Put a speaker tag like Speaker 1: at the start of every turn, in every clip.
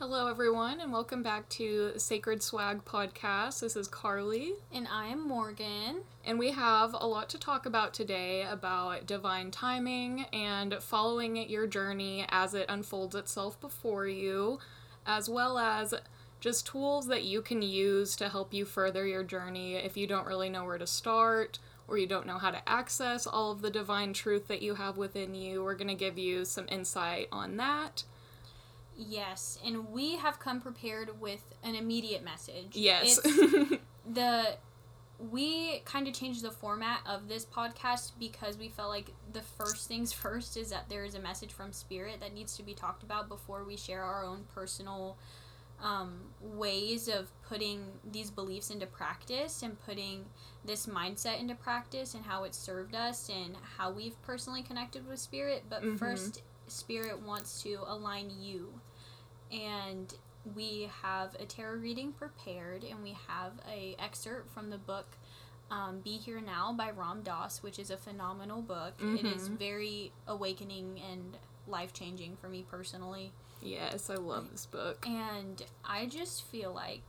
Speaker 1: Hello, everyone, and welcome back to Sacred Swag Podcast. This is Carly,
Speaker 2: And I'm Morgan.
Speaker 1: and we have a lot to talk about today about divine timing and following your journey as it unfolds itself before you, as well as just tools that you can use to help you further your journey if you don't really know where to start or you don't know how to access all of the divine truth that you have within you. We're going to give you some insight on that.
Speaker 2: Yes, and we have come prepared with an immediate message.
Speaker 1: Yes.
Speaker 2: The we kind of changed the format of this podcast because we felt like the first things first is that there is a message from spirit that needs to be talked about before we share our own personal um, ways of putting these beliefs into practice and putting this mindset into practice and how it served us and how we've personally connected with spirit but
Speaker 1: Mhm.
Speaker 2: first spirit wants to align you and we have a tarot reading prepared and we have a excerpt from the book um, be here now by ram dass which is a phenomenal book it is
Speaker 1: Mhm.
Speaker 2: very awakening and life-changing for me personally
Speaker 1: yes, I love this book.
Speaker 2: and I just feel like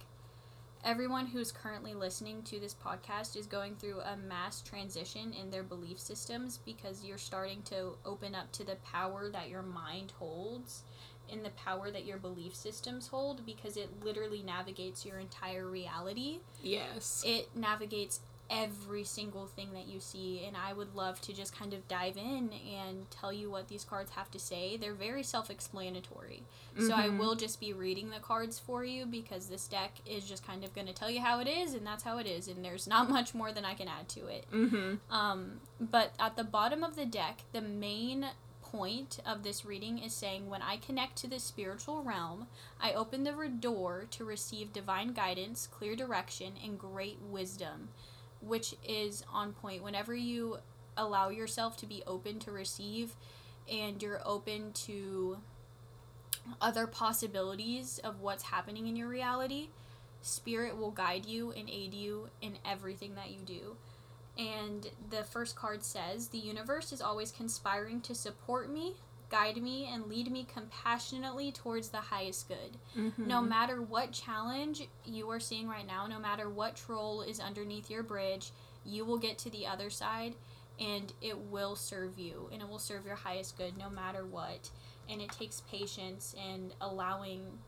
Speaker 2: everyone who's currently listening to this podcast is going through a mass transition in their belief systems because you're starting to open up to the power that your mind holds and the power that your belief systems hold because it literally navigates your entire reality
Speaker 1: Yes.
Speaker 2: it navigates every single thing that you see and i would love to just kind of dive in and tell you what these cards have to say they're very self-explanatory so i
Speaker 1: Mhm.
Speaker 2: will just be reading the cards for you because this deck is just kind of going to tell you how it is and that's how it is and there's not much more than i can add to it
Speaker 1: Mm-hmm.
Speaker 2: um, but at the bottom of the deck, the main point of this reading is saying when I connect to the spiritual realm, I open the door to receive divine guidance, clear direction, and great wisdom, which is on point. Whenever you allow yourself to be open to receive and you're open to other possibilities of what's happening in your reality, spirit will guide you and aid you in everything that you do. And the first card says, The universe is always conspiring to support me, guide me, and lead me compassionately towards the highest good.
Speaker 1: Mm-hmm.
Speaker 2: No matter what challenge you are seeing right now, no matter what troll is underneath your bridge, you will get to the other side and it will serve you and it will serve your highest good no matter what. And it takes patience and allowing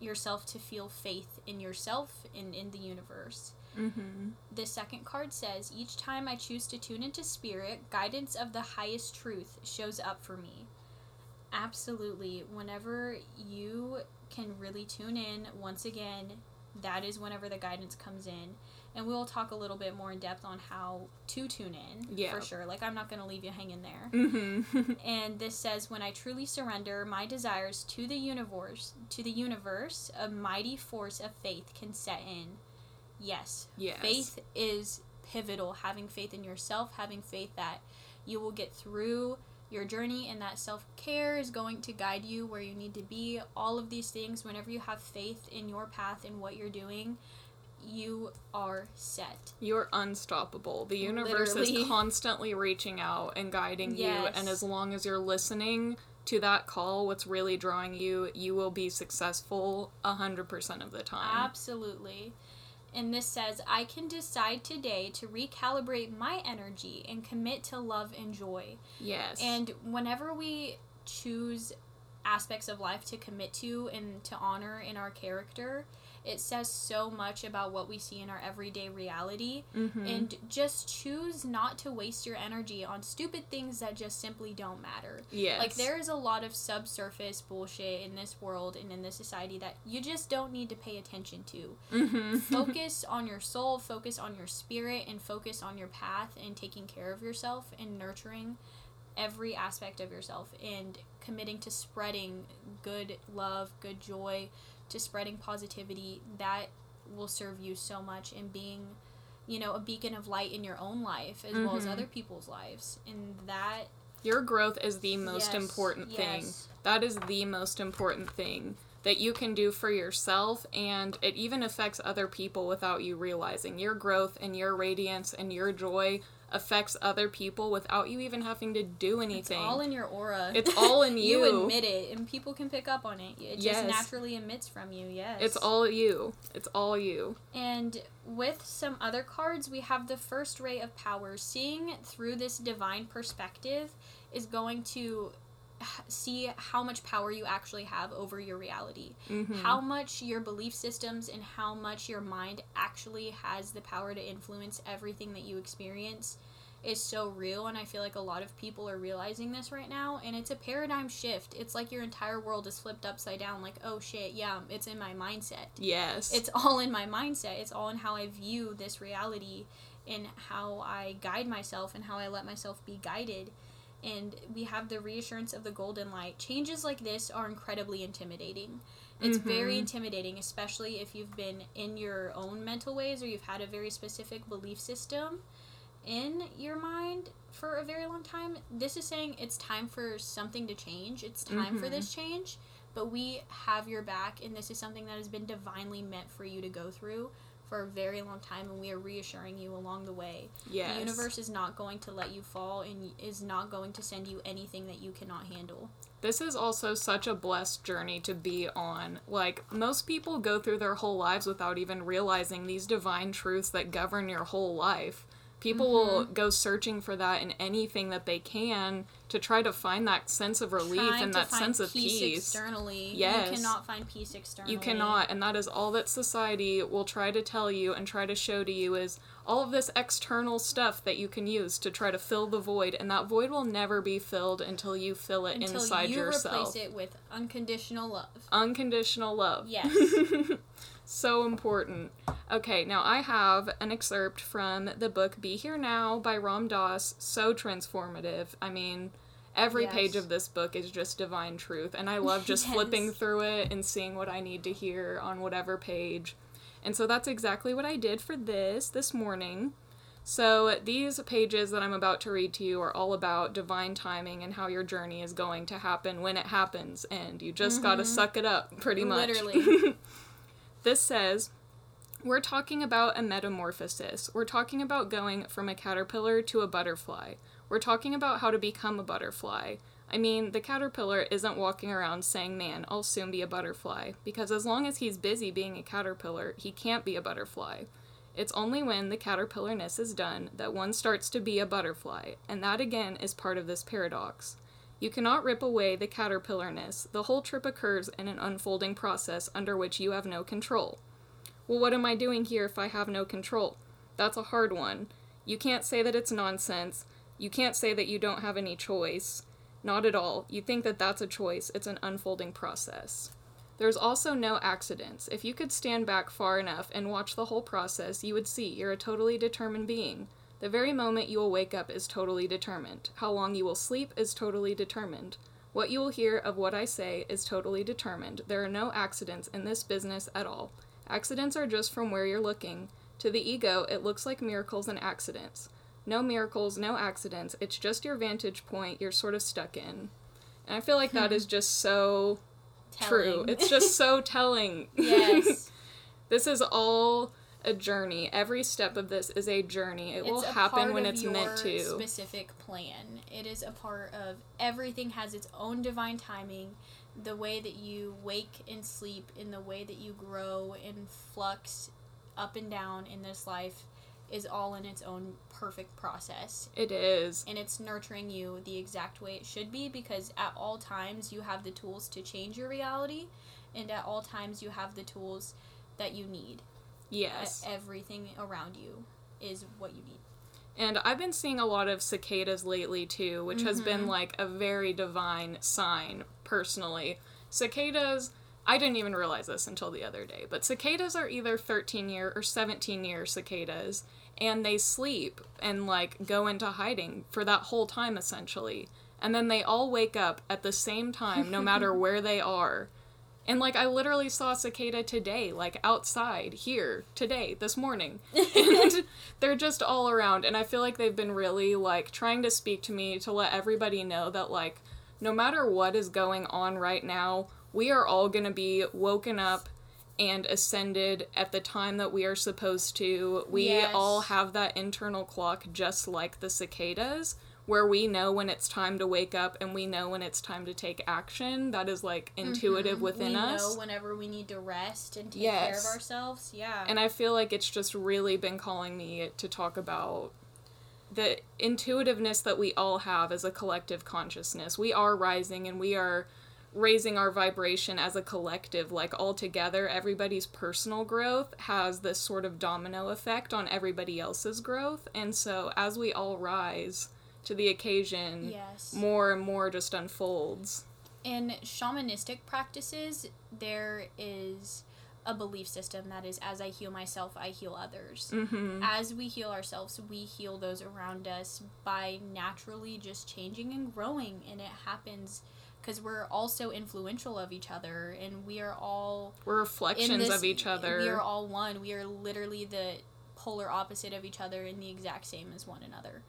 Speaker 2: yourself to feel faith in yourself and in the universe.
Speaker 1: Mm-hmm.
Speaker 2: The second card says, Each time I choose to tune into spirit, guidance of the highest truth shows up for me. Absolutely. Whenever you can really tune in, once again, that is whenever the guidance comes in. And we'll talk a little bit more in depth on how to tune in
Speaker 1: Yeah.
Speaker 2: for sure. Like, I'm not going to leave you hanging there.
Speaker 1: Mm-hmm.
Speaker 2: And this says, "When I truly surrender my desires to the universe, to the universe, a mighty force of faith can set in." Yes,
Speaker 1: yes.
Speaker 2: faith is pivotal. Having faith in yourself, having faith that you will get through your journey, and that self care is going to guide you where you need to be. All of these things, whenever you have faith in your path and what you're doing, you are set.
Speaker 1: You're unstoppable. The universe
Speaker 2: Literally.
Speaker 1: is constantly reaching out and guiding you, and as long as you're listening to that call, what's really drawing you, you will be successful 100% of the time.
Speaker 2: Absolutely. And this says, I can decide today to recalibrate my energy and commit to love and joy.
Speaker 1: yes.
Speaker 2: And whenever we choose aspects of life to commit to and to honor in our character, it says so much about what we see in our everyday reality.
Speaker 1: Mhm.
Speaker 2: And just choose not to waste your energy on stupid things that just simply don't matter.
Speaker 1: yes.
Speaker 2: Like there is a lot of subsurface bullshit in this world and in this society that you just don't need to pay attention to.
Speaker 1: Mhm.
Speaker 2: focus on your soul, focus on your spirit, and focus on your path and taking care of yourself and nurturing every aspect of yourself and committing to spreading good love, good joy, to spreading positivity. That will serve you so much in being, you know, a beacon of light in your own life as well as
Speaker 1: Mhm.
Speaker 2: other people's lives. And that
Speaker 1: Your growth is the most
Speaker 2: Yes,
Speaker 1: important thing.
Speaker 2: yes.
Speaker 1: That is the most important thing that you can do for yourself, and it even affects other people without you realizing. Your growth and your radiance and your joy affects other people without you even having to do anything.
Speaker 2: It's all in your aura.
Speaker 1: It's all in you.
Speaker 2: you admit it, and people can pick up on it. It just
Speaker 1: Yes.
Speaker 2: naturally emits from you. Yes.
Speaker 1: It's all you. It's all you.
Speaker 2: And with some other cards, we have the first ray of power. Seeing through this divine perspective is going to see how much power you actually have over your reality.
Speaker 1: Mhm.
Speaker 2: How much your belief systems and how much your mind actually has the power to influence everything that you experience is so real and I feel like a lot of people are realizing this right now and it's a paradigm shift. It's like your entire world is flipped upside down like, "Oh shit, yeah, it's in my mindset."
Speaker 1: Yes.
Speaker 2: it's all in my mindset. It's all in how I view this reality and how I guide myself and how I let myself be guided. And we have the reassurance of the golden light. Changes like this are incredibly intimidating. It's very
Speaker 1: Mhm.
Speaker 2: intimidating, especially if you've been in your own mental ways or you've had a very specific belief system in your mind for a very long time. This is saying it's time for something to change. It's time for
Speaker 1: Mhm.
Speaker 2: this change but we have your back and this is something that has been divinely meant for you to go through for a very long time and we are reassuring you along the way
Speaker 1: yes.
Speaker 2: the universe is not going to let you fall and is not going to send you anything that you cannot handle
Speaker 1: This is also such a blessed journey to be on. Like, most people go through their whole lives without even realizing these divine truths that govern your whole life. People will
Speaker 2: Mm-hmm.
Speaker 1: go searching for that in anything that they can to try to find that sense of relief
Speaker 2: Trying
Speaker 1: and that sense of peace.
Speaker 2: externally
Speaker 1: Yes.
Speaker 2: you cannot find peace externally
Speaker 1: You cannot, and that is all that society will try to tell you and try to show to you is all of this external stuff that you can use to try to fill the void, and that void will never be filled until you fill it
Speaker 2: until
Speaker 1: inside
Speaker 2: you
Speaker 1: yourself.
Speaker 2: replace it with unconditional love
Speaker 1: Unconditional love.
Speaker 2: yes
Speaker 1: so important. Okay, now I have an excerpt from the book Be Here Now by Ram Dass. So transformative. I mean, every
Speaker 2: Yes.
Speaker 1: page of this book is just divine truth, and I love just flipping through it and seeing what I need to hear on whatever page. And so that's exactly what I did for this this morning. So these pages that I'm about to read to you are all about divine timing and how your journey is going to happen when it happens, and you just got to mm-hmm. suck it up, pretty much.
Speaker 2: Literally.
Speaker 1: This says, we're talking about a metamorphosis. We're talking about going from a caterpillar to a butterfly. We're talking about how to become a butterfly. I mean, the caterpillar isn't walking around saying, Man, I'll soon be a butterfly, because as long as he's busy being a caterpillar, he can't be a butterfly. It's only when the caterpillarness is done that one starts to be a butterfly, and that again is part of this paradox. You cannot rip away the caterpillarness. The whole trip occurs in an unfolding process under which you have no control. Well, what am I doing here if I have no control? That's a hard one. You can't say that it's nonsense. You can't say that you don't have any choice. Not at all. You think that that's a choice. It's an unfolding process. There's also no accidents. If you could stand back far enough and watch the whole process, you would see you're a totally determined being. The very moment you will wake up is totally determined. How long you will sleep is totally determined. What you will hear of what I say is totally determined. There are no accidents in this business at all. Accidents are just from where you're looking. To the ego, it looks like miracles and accidents. No miracles, no accidents. It's just your vantage point you're sort of stuck in. And I feel like that is hmm. just so true. It's just so telling.
Speaker 2: yes
Speaker 1: this is all a journey. Every step of this is a journey. It will
Speaker 2: it's a
Speaker 1: happen when it's meant to.
Speaker 2: specific plan. It is a part of everything has its own divine timing. The way that you wake and sleep, in the way that you grow and flux up and down in this life, is all in its own perfect process.
Speaker 1: It is.
Speaker 2: And it's nurturing you the exact way it should be because at all times you have the tools to change your reality, and at all times you have the tools that you need.
Speaker 1: Yes.
Speaker 2: Everything around you is what you need.
Speaker 1: And I've been seeing a lot of cicadas lately too, which has been
Speaker 2: Mm-hmm.
Speaker 1: like a very divine sign personally. Cicadas, I didn't even realize this until the other day, but cicadas are either 13 year or 17 year cicadas, and they sleep and like go into hiding for that whole time essentially. And then they all wake up at the same time, no matter where they are. And like I literally saw a cicada today, like outside here today, this morning. And they're just all around and I feel like they've been really like trying to speak to me to let everybody know that like no matter what is going on right now, we are all going to be woken up and ascended at the time that we are supposed to. We
Speaker 2: Yes.
Speaker 1: all have that internal clock just like the cicadas where we know when it's time to wake up and we know when it's time to take action. That is like mm-hmm. intuitive within us.
Speaker 2: we
Speaker 1: us.
Speaker 2: know whenever we need to rest and take care of
Speaker 1: Yes.
Speaker 2: ourselves. Yeah.
Speaker 1: And I feel like it's just really been calling me to talk about the intuitiveness that we all have as a collective consciousness. We are rising and we are raising our vibration as a collective, like all together. Everybody's personal growth has this sort of domino effect on everybody else's growth. And so as we all rise to the occasion,
Speaker 2: yes.
Speaker 1: more and more just unfolds.
Speaker 2: in shamanistic practices, there is a belief system that is as I heal myself, I heal others.
Speaker 1: Mm-hmm.
Speaker 2: As we heal ourselves, we heal those around us by naturally just changing and growing. And it happens because we're all so influential of each other and we are all
Speaker 1: We're reflections
Speaker 2: this-
Speaker 1: of each other.
Speaker 2: We are all one. We are literally the polar opposite of each other and the exact same as one another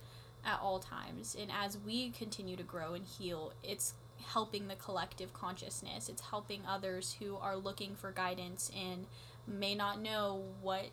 Speaker 2: at all times. And as we continue to grow and heal, it's helping the collective consciousness. It's helping others who are looking for guidance and may not know what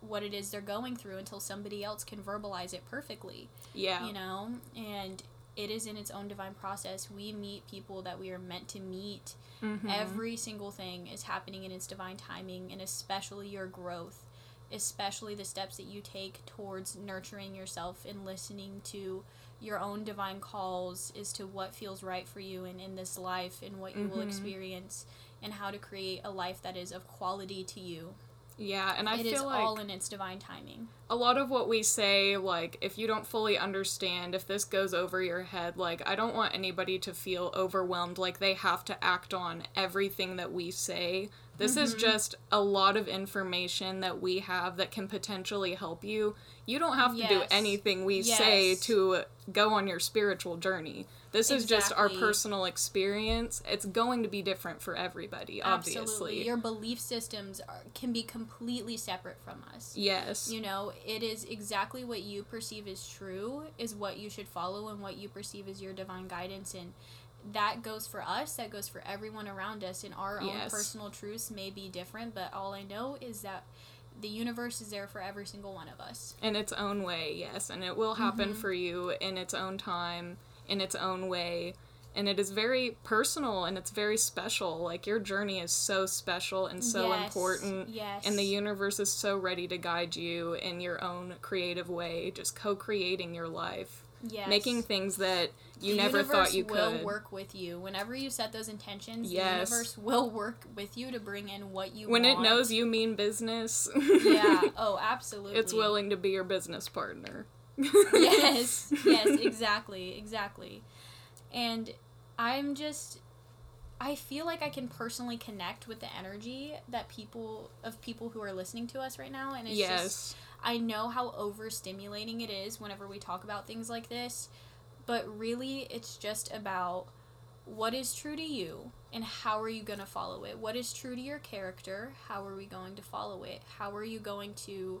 Speaker 2: what it is they're going through until somebody else can verbalize it perfectly
Speaker 1: yeah.
Speaker 2: you know and it is in its own divine process we meet people that we are meant to meet
Speaker 1: Mhm.
Speaker 2: Every single thing is happening in its divine timing, and especially your growth, especially the steps that you take towards nurturing yourself and listening to your own divine calls as to what feels right for you and in this life and what you will
Speaker 1: Mhm.
Speaker 2: experience and how to create a life that is of quality to you.
Speaker 1: Yeah, and I
Speaker 2: It
Speaker 1: feel
Speaker 2: is
Speaker 1: like
Speaker 2: all in its divine timing.
Speaker 1: a lot of what we say, like, if you don't fully understand, if this goes over your head, like, I don't want anybody to feel overwhelmed, like they have to act on everything that we say. This is mm-hmm. just a lot of information that we have that can potentially help you. You don't have to do anything we say to go on your spiritual journey. This is just our personal experience. It's going to be different for everybody, obviously.
Speaker 2: Absolutely. Your belief systems are, can be completely separate from us.
Speaker 1: yes.
Speaker 2: You know, it is exactly what you perceive as true is what you should follow and what you perceive as your divine guidance and that goes for us, that goes for everyone around us and our own personal truths may be different, but all I know is that the universe is there for every single one of us.
Speaker 1: in its own way, yes, and it will happen
Speaker 2: Mm-hmm.
Speaker 1: for you in its own time, in its own way. And it is very personal and it's very special. Like your journey is so special and so
Speaker 2: Yes,
Speaker 1: important.
Speaker 2: Yes.
Speaker 1: And the universe is so ready to guide you in your own creative way, just co creating your life.
Speaker 2: Yes.
Speaker 1: Making things that you
Speaker 2: The
Speaker 1: never thought you could.
Speaker 2: The universe will
Speaker 1: could.
Speaker 2: work with you. Whenever you set those intentions,
Speaker 1: Yes.
Speaker 2: the universe will work with you to bring in what you want.
Speaker 1: when it knows you mean business,
Speaker 2: Yeah. Oh, absolutely.
Speaker 1: it's willing to be your business partner.
Speaker 2: yes yes exactly exactly and i'm just i feel like i can personally connect with the energy that people of people who are listening to us right now and it's
Speaker 1: yes.
Speaker 2: just i know how overstimulating it is whenever we talk about things like this but really it's just about what is true to you and how are you going to follow it? What is true to your character? How are we going to follow it? How are you going to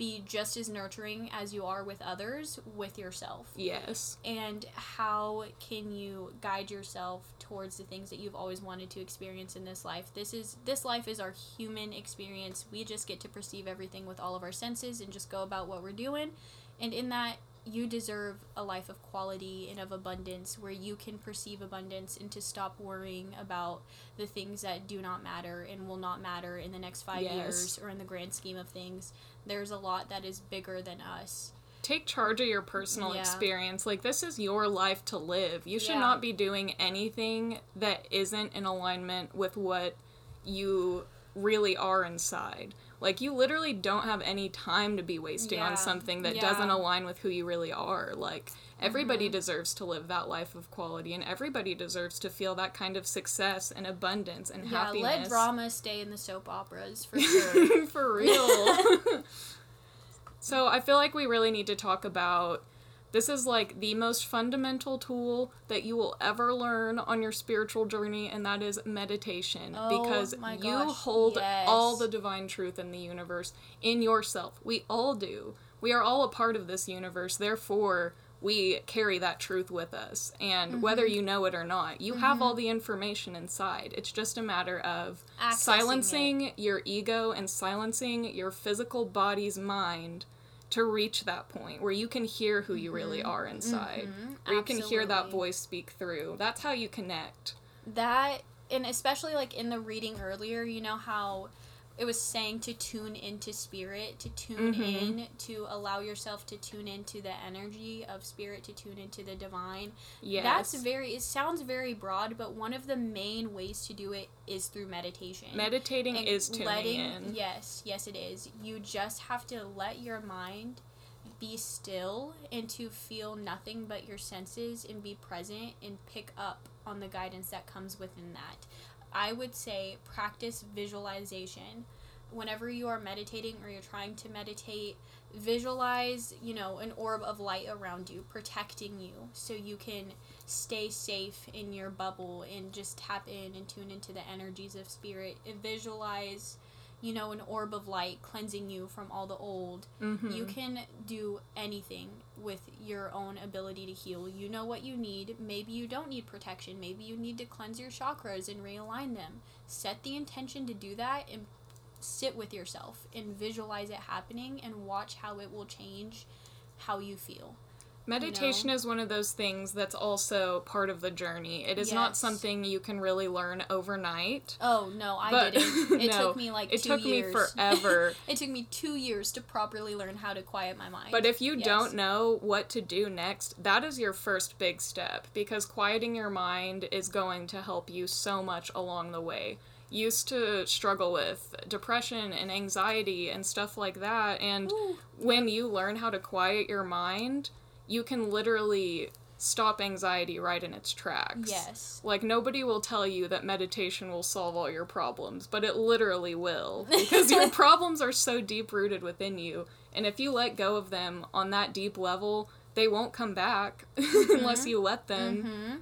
Speaker 2: be just as nurturing as you are with others with yourself.
Speaker 1: Yes.
Speaker 2: and how can you guide yourself towards the things that you've always wanted to experience in this life? This is this life is our human experience. We just get to perceive everything with all of our senses and just go about what we're doing. And in that you deserve a life of quality and of abundance where you can perceive abundance and to stop worrying about the things that do not matter and will not matter in the next five
Speaker 1: Yes.
Speaker 2: years or in the grand scheme of things there's a lot that is bigger than us
Speaker 1: take charge of your personal
Speaker 2: Yeah.
Speaker 1: experience. Like this is your life to live. You should
Speaker 2: Yeah.
Speaker 1: not be doing anything that isn't in alignment with what you really are inside. Like you literally don't have any time to be wasting
Speaker 2: Yeah.
Speaker 1: on something that
Speaker 2: Yeah.
Speaker 1: doesn't align with who you really are. Like everybody mm-hmm. deserves to live that life of quality and everybody deserves to feel that kind of success and abundance and happiness.
Speaker 2: yeah
Speaker 1: happiness.
Speaker 2: let drama stay in the soap operas for sure
Speaker 1: For real. so I feel like we really need to talk about this is like the most fundamental tool that you will ever learn on your spiritual journey, and that is meditation.
Speaker 2: Oh
Speaker 1: because
Speaker 2: my
Speaker 1: you hold
Speaker 2: yes.
Speaker 1: all the divine truth in the universe in yourself. We all do. We are all a part of this universe. Therefore, we carry that truth with us. And
Speaker 2: Mm-hmm.
Speaker 1: whether you know it or not, you have all the information inside. It's just a matter of
Speaker 2: Accessing
Speaker 1: silencing your ego and silencing your physical body's mind to reach that point where you can hear who you really are inside, where you can hear that
Speaker 2: Mm-hmm.
Speaker 1: Voice speak through. That's how you connect.
Speaker 2: that and especially like in the reading earlier you know how it was saying to tune into spirit to tune
Speaker 1: Mhm.
Speaker 2: in to allow yourself to tune into the energy of spirit to tune into the divine
Speaker 1: Yes.
Speaker 2: that's very it sounds very broad but one of the main ways to do it is through meditation
Speaker 1: Meditating
Speaker 2: And
Speaker 1: is tuning
Speaker 2: letting,
Speaker 1: in.
Speaker 2: Yes, yes, it is. You just have to let your mind be still and to feel nothing but your senses and be present and pick up on the guidance that comes within that. I would say practice visualization. Whenever you are meditating or you're trying to meditate, visualize, you know, an orb of light around you, protecting you so you can stay safe in your bubble and just tap in and tune into the energies of spirit. And visualize, you know, an orb of light cleansing you from all the old.
Speaker 1: Mhm.
Speaker 2: You can do anything with your own ability to heal. You know what you need. Maybe you don't need protection. Maybe you need to cleanse your chakras and realign them. Set the intention to do that and sit with yourself and visualize it happening and watch how it will change how you feel.
Speaker 1: Meditation is one of those things that's also part of the journey. It is not something you can really learn overnight.
Speaker 2: Oh no, I
Speaker 1: But-
Speaker 2: didn't. It
Speaker 1: no,
Speaker 2: took me like
Speaker 1: It took
Speaker 2: years.
Speaker 1: me forever.
Speaker 2: it took me two years to properly learn how to quiet my mind.
Speaker 1: But if you
Speaker 2: Yes.
Speaker 1: don't know what to do next, that is your first big step because quieting your mind is going to help you so much along the way. Used to struggle with depression and anxiety and stuff like that, and
Speaker 2: Ooh.
Speaker 1: when you learn how to quiet your mind, you can literally stop anxiety right in its tracks.
Speaker 2: Yes.
Speaker 1: Like nobody will tell you that meditation will solve all your problems, but it literally will because your problems are so deep rooted within you, and if you let go of them on that deep level, they won't come back unless you let them.
Speaker 2: hmm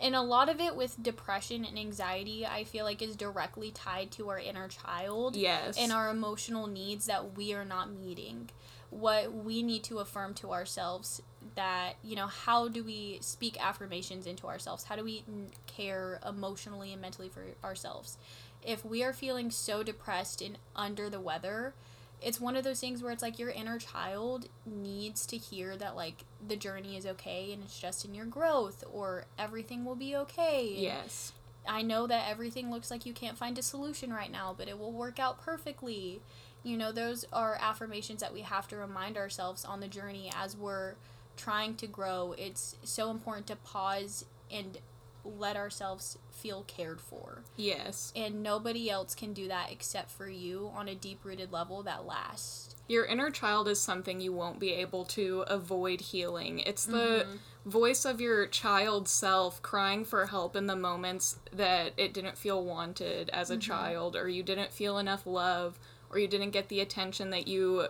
Speaker 2: And a lot of it with depression and anxiety, I feel like is directly tied to our inner child
Speaker 1: Yes.
Speaker 2: and our emotional needs that we are not meeting. What we need to affirm to ourselves that, you know, how do we speak affirmations into ourselves? How do we n- care emotionally and mentally for ourselves? If we are feeling so depressed and under the weather, it's one of those things where it's like your inner child needs to hear that like the journey is okay and it's just in your growth or everything will be okay.
Speaker 1: yes.
Speaker 2: I know that everything looks like you can't find a solution right now, but it will work out perfectly. You know, those are affirmations that we have to remind ourselves on the journey as we're trying to grow. It's so important to pause and let ourselves feel cared for.
Speaker 1: Yes.
Speaker 2: And nobody else can do that except for you on a deep rooted level that lasts.
Speaker 1: Your inner child is something you won't be able to avoid healing. It's the mm-hmm. voice of your child self crying for help in the moments that it didn't feel wanted as a mm-hmm. child, or you didn't feel enough love, or you didn't get the attention that you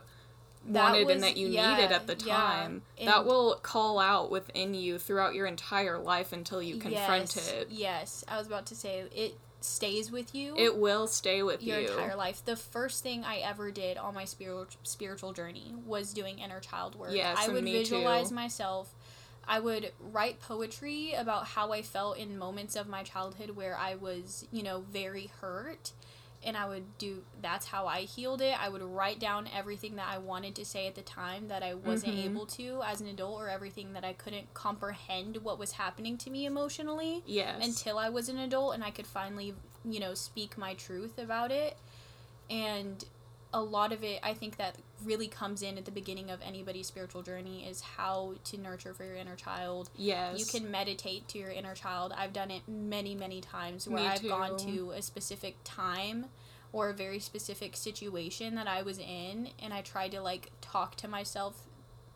Speaker 2: That
Speaker 1: wanted
Speaker 2: was-
Speaker 1: and that you
Speaker 2: yeah,
Speaker 1: needed at the time.
Speaker 2: And-
Speaker 1: that will call out within you throughout your entire life until you confront
Speaker 2: yes,
Speaker 1: it.
Speaker 2: Yes, I was about to say it stays with you.
Speaker 1: It will stay with
Speaker 2: your
Speaker 1: you.
Speaker 2: Your entire life. The first thing I ever did on my spiritual spiritual journey was doing inner child work.
Speaker 1: Yes,
Speaker 2: I would visualize
Speaker 1: too.
Speaker 2: myself. I would write poetry about how I felt in moments of my childhood where I was, you know, very hurt. And I would do that's how I healed it. I would write down everything that I wanted to say at the time that I wasn't
Speaker 1: Mhm.
Speaker 2: able to as an adult or everything that I couldn't comprehend what was happening to me emotionally
Speaker 1: yes.
Speaker 2: until I was an adult and I could finally, you know, speak my truth about it. And a lot of it, I think that really comes in at the beginning of anybody's spiritual journey is how to nurture for your inner child.
Speaker 1: yes.
Speaker 2: You can meditate to your inner child. I've done it many, many times where
Speaker 1: Me
Speaker 2: I've gone to a specific time or a very specific situation that I was in and I tried to like talk to myself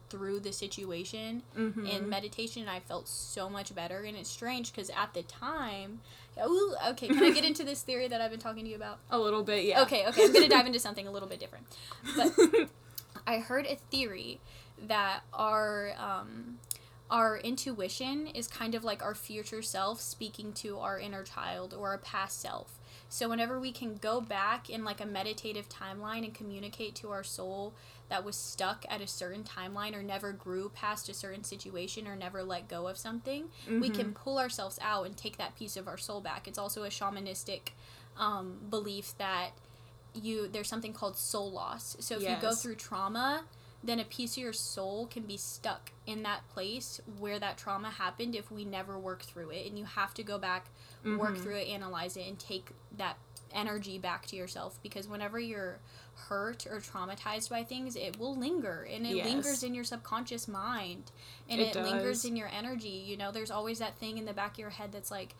Speaker 2: through the situation
Speaker 1: Mhm.
Speaker 2: in meditation and I felt so much better and it's strange because at the time ooh, okay can I get into this theory that I've been talking to you about
Speaker 1: a little bit, yeah.
Speaker 2: okay okay I'm gonna dive into something a little bit different but I heard a theory that our um, our intuition is kind of like our future self speaking to our inner child or our past self. So whenever we can go back in like a meditative timeline and communicate to our soul that was stuck at a certain timeline or never grew past a certain situation or never let go of something, we can pull ourselves out and take that piece of our soul back. It's also a shamanistic um, belief that you there's something called soul loss. So if you go through trauma, then a piece of your soul can be stuck in that place where that trauma happened if we never work through it and you have to go back work
Speaker 1: Mhm.
Speaker 2: through it analyze it and take that energy back to yourself because whenever you're hurt or traumatized by things it will linger and it
Speaker 1: Yes.
Speaker 2: lingers in your subconscious mind and
Speaker 1: It
Speaker 2: it, lingers in your energy you know there's always that thing in the back of your head that's like